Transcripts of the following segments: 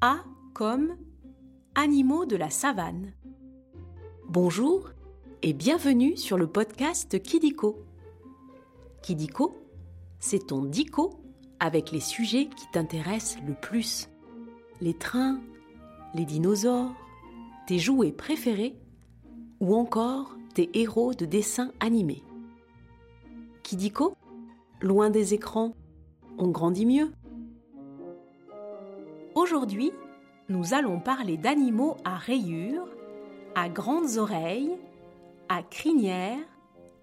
A comme Animaux de la savane. Bonjour et bienvenue sur le podcast Kidiko. Kidiko, c'est ton dico avec les sujets qui t'intéressent le plus. Les trains, les dinosaures, tes jouets préférés ou encore tes héros de dessins animés. Kidiko, loin des écrans, on grandit mieux. Aujourd'hui, nous allons parler d'animaux à rayures, à grandes oreilles, à crinières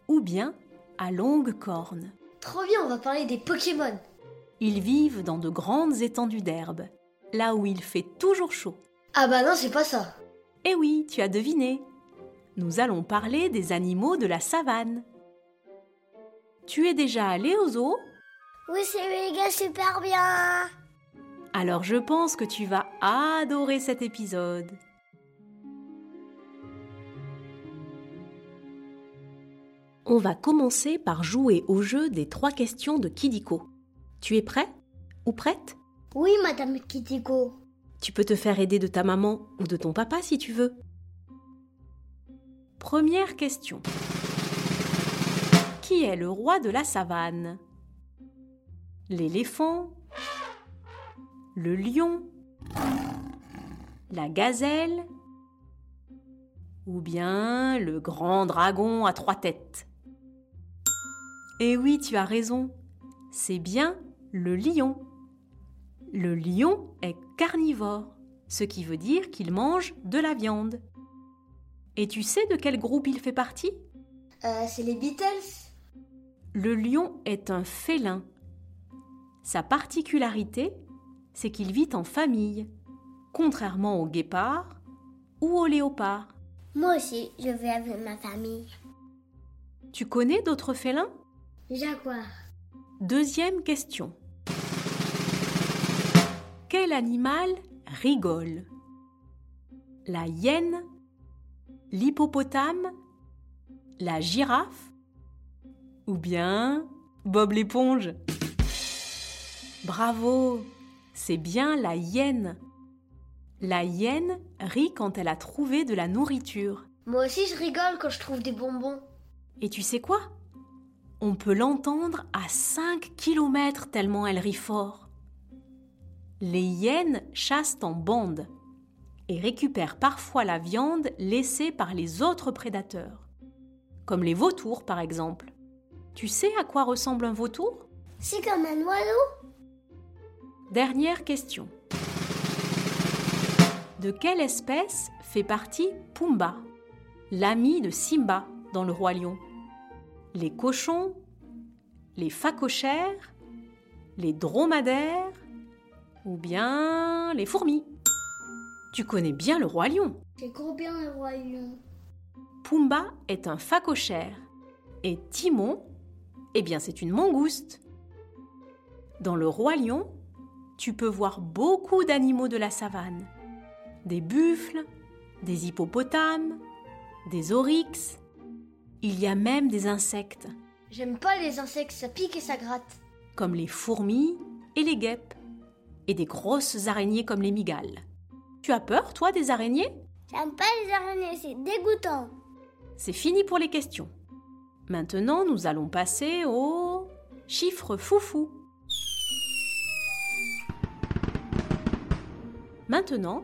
ou bien à longues cornes. Trop bien, on va parler des Pokémon. Ils vivent dans de grandes étendues d'herbe, là où il fait toujours chaud. Ah bah non, c'est pas ça. Eh oui, tu as deviné. Nous allons parler des animaux de la savane. Tu es déjà allé au zoo Oui, c'est méga super bien. Alors je pense que tu vas adorer cet épisode. On va commencer par jouer au jeu des trois questions de Kidiko. Tu es prêt ou prête? Oui, Madame Kitiko. Tu peux te faire aider de ta maman ou de ton papa si tu veux. Première question. Qui est le roi de la savane? L'éléphant Le lion La gazelle Ou bien le grand dragon à trois têtes Eh oui, tu as raison. C'est bien le lion. Le lion est carnivore, ce qui veut dire qu'il mange de la viande. Et tu sais de quel groupe il fait partie? Euh, c'est les Beatles. Le lion est un félin. Sa particularité, c'est qu'il vit en famille, contrairement au guépard ou au léopard. Moi aussi, je vais avec ma famille. Tu connais d'autres félins? Jaguar. Deuxième question. Quel animal rigole? La hyène L'hippopotame La girafe Ou bien Bob l'éponge? Bravo C'est bien la hyène. La hyène rit quand elle a trouvé de la nourriture. Moi aussi, je rigole quand je trouve des bonbons. Et tu sais quoi? On peut l'entendre à 5 km tellement elle rit fort. Les hyènes chassent en bande et récupèrent parfois la viande laissée par les autres prédateurs, comme les vautours par exemple. Tu sais à quoi ressemble un vautour? C'est comme un oiseau Dernière question. De quelle espèce fait partie Pumba, l'ami de Simba dans le roi lion? Les cochons Les phacochères Les dromadaires Ou bien les fourmis? Tu connais bien le roi lion. Trop bien le roi lion. Pumba est un phacochère et Timon, eh bien c'est une mangouste. Dans le roi lion, tu peux voir beaucoup d'animaux de la savane. Des buffles, des hippopotames, des oryx. Il y a même des insectes, J'aime pas les insectes, ça pique et ça gratte. comme les fourmis et les guêpes, et des grosses araignées comme les migales. Tu as peur, toi, des araignées? J'aime pas les araignées, c'est dégoûtant. C'est fini pour les questions. Maintenant, nous allons passer au chiffre foufou. Maintenant,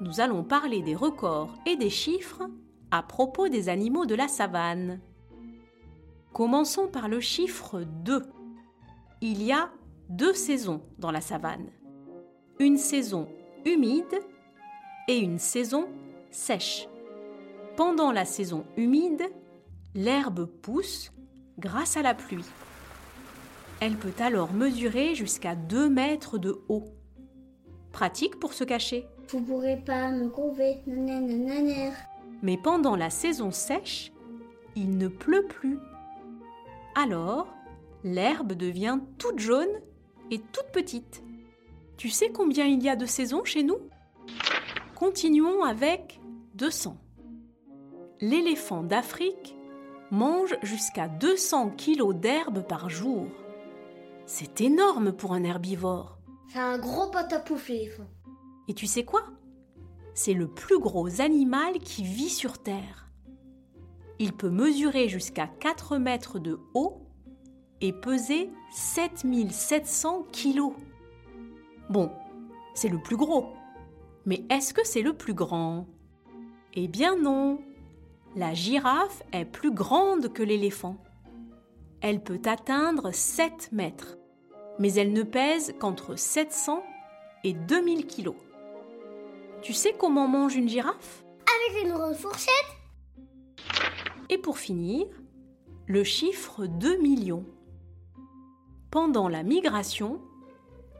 nous allons parler des records et des chiffres à propos des animaux de la savane. Commençons par le chiffre 2. Il y a deux saisons dans la savane. Une saison humide et une saison sèche. Pendant la saison humide, l'herbe pousse grâce à la pluie. Elle peut alors mesurer jusqu'à 2 mètres de haut. Pratique pour se cacher. Vous pourrez pas me couver, nanana. Mais pendant la saison sèche, il ne pleut plus. Alors, l'herbe devient toute jaune et toute petite. Tu sais combien il y a de saisons chez nous? Continuons avec 200. L'éléphant d'Afrique mange jusqu'à 200 kilos d'herbe par jour. C'est énorme pour un herbivore. C'est un gros pot à pouf, l'éléphant. Et tu sais quoi? C'est le plus gros animal qui vit sur Terre. Il peut mesurer jusqu'à 4 mètres de haut et peser 7700 kilos. Bon, c'est le plus gros. Mais est-ce que c'est le plus grand? Eh bien non. La girafe est plus grande que l'éléphant. Elle peut atteindre 7 mètres, mais elle ne pèse qu'entre 700 et 2000 kilos. Tu sais comment mange une girafe? Avec une grande fourchette Et pour finir, le chiffre 2 millions. Pendant la migration,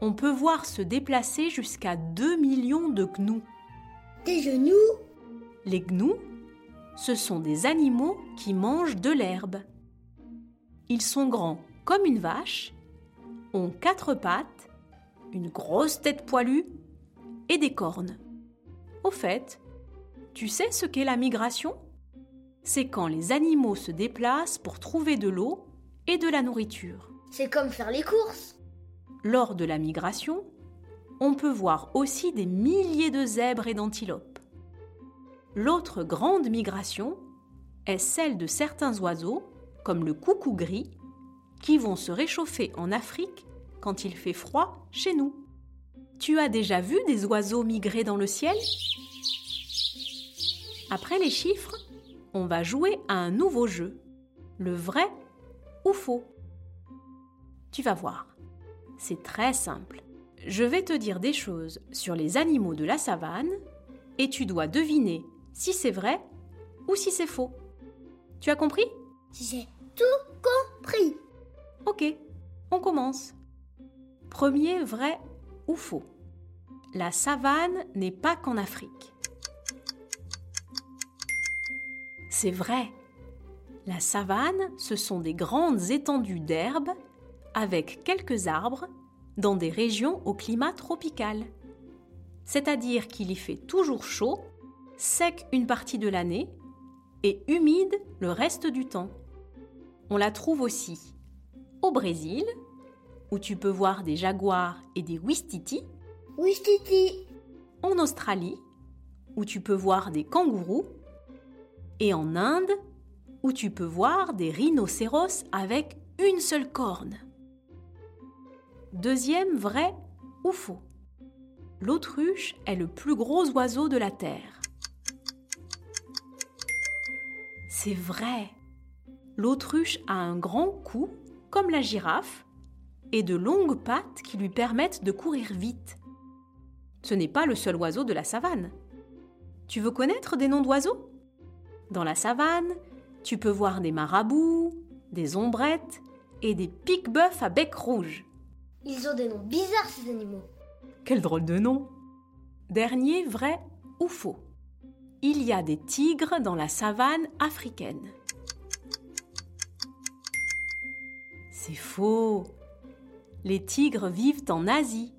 on peut voir se déplacer jusqu'à 2 millions de gnous. Des genoux Les gnous, ce sont des animaux qui mangent de l'herbe. Ils sont grands comme une vache, ont quatre pattes, une grosse tête poilue et des cornes. Au fait, tu sais ce qu'est la migration? C'est quand les animaux se déplacent pour trouver de l'eau et de la nourriture. C'est comme faire les courses. Lors de la migration, on peut voir aussi des milliers de zèbres et d'antilopes. L'autre grande migration est celle de certains oiseaux, comme le coucou gris, qui vont se réchauffer en Afrique quand il fait froid chez nous. Tu as déjà vu des oiseaux migrer dans le ciel? Après les chiffres, on va jouer à un nouveau jeu, le vrai ou faux. Tu vas voir. C'est très simple. Je vais te dire des choses sur les animaux de la savane et tu dois deviner si c'est vrai ou si c'est faux. Tu as compris? J'ai tout compris. Ok, on commence. Premier vrai ou faux La savane n'est pas qu'en Afrique. C'est vrai. La savane, ce sont des grandes étendues d'herbe avec quelques arbres dans des régions au climat tropical. C'est-à-dire qu'il y fait toujours chaud, sec une partie de l'année et humide le reste du temps. On la trouve aussi au Brésil, où tu peux voir des jaguars et des ouistiti, Ouistiti. en Australie, où tu peux voir des kangourous, et en Inde, où tu peux voir des rhinocéros avec une seule corne. Deuxième vrai ou faux L'autruche est le plus gros oiseau de la Terre. C'est vrai. L'autruche a un grand cou, comme la girafe, et de longues pattes qui lui permettent de courir vite. Ce n'est pas le seul oiseau de la savane. Tu veux connaître des noms d'oiseaux? Dans la savane, tu peux voir des marabouts, des ombrettes et des pique-bœufs à bec rouge. Ils ont des noms bizarres, ces animaux. Quel drôle de nom Dernier vrai ou faux Il y a des tigres dans la savane africaine. C'est faux. Les tigres vivent en Asie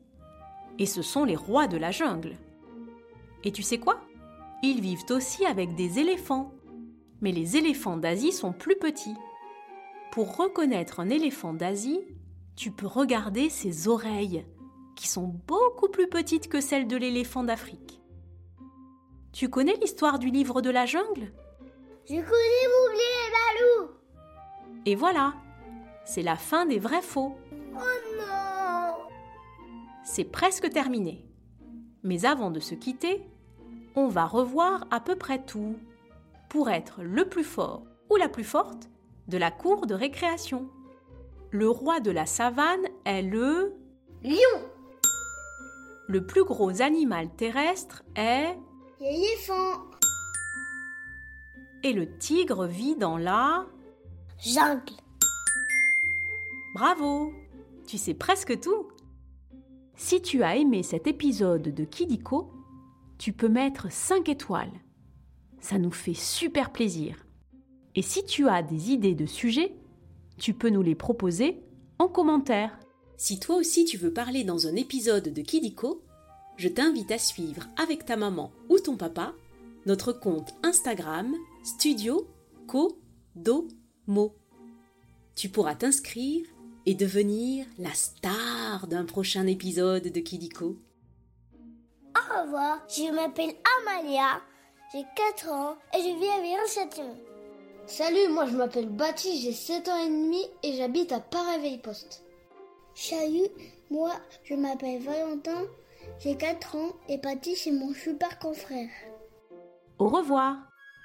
et ce sont les rois de la jungle. Et tu sais quoi? Ils vivent aussi avec des éléphants. Mais les éléphants d'Asie sont plus petits. Pour reconnaître un éléphant d'Asie, tu peux regarder ses oreilles, qui sont beaucoup plus petites que celles de l'éléphant d'Afrique. Tu connais l'histoire du livre de la jungle? Je connais Balou. Et voilà, c'est la fin des vrais faux. Oh non C'est presque terminé. Mais avant de se quitter, on va revoir à peu près tout pour être le plus fort ou la plus forte de la cour de récréation. Le roi de la savane est le... Lion Le plus gros animal terrestre est... L'éléphant. Et le tigre vit dans la... Jungle. Bravo Tu sais presque tout Si tu as aimé cet épisode de Kidiko, tu peux mettre 5 étoiles. Ça nous fait super plaisir. Et si tu as des idées de sujets, tu peux nous les proposer en commentaire. Si toi aussi tu veux parler dans un épisode de Kidiko, je t'invite à suivre avec ta maman ou ton papa notre compte Instagram Studio Co Do Mo. Tu pourras t'inscrire et devenir la star d'un prochain épisode de Kidiko. Au Au revoir, je m'appelle Amalia, j'ai 4 ans et je vis à Viron-Châtillon. Salut, moi je m'appelle Baptiste, j'ai 7 ans et demi et j'habite à Paris-Veille-Poste. Salut, moi je m'appelle Valentin, j'ai 4 ans et Baptiste est mon super confrère. Au revoir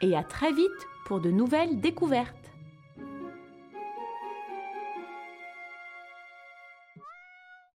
et à très vite pour de nouvelles découvertes.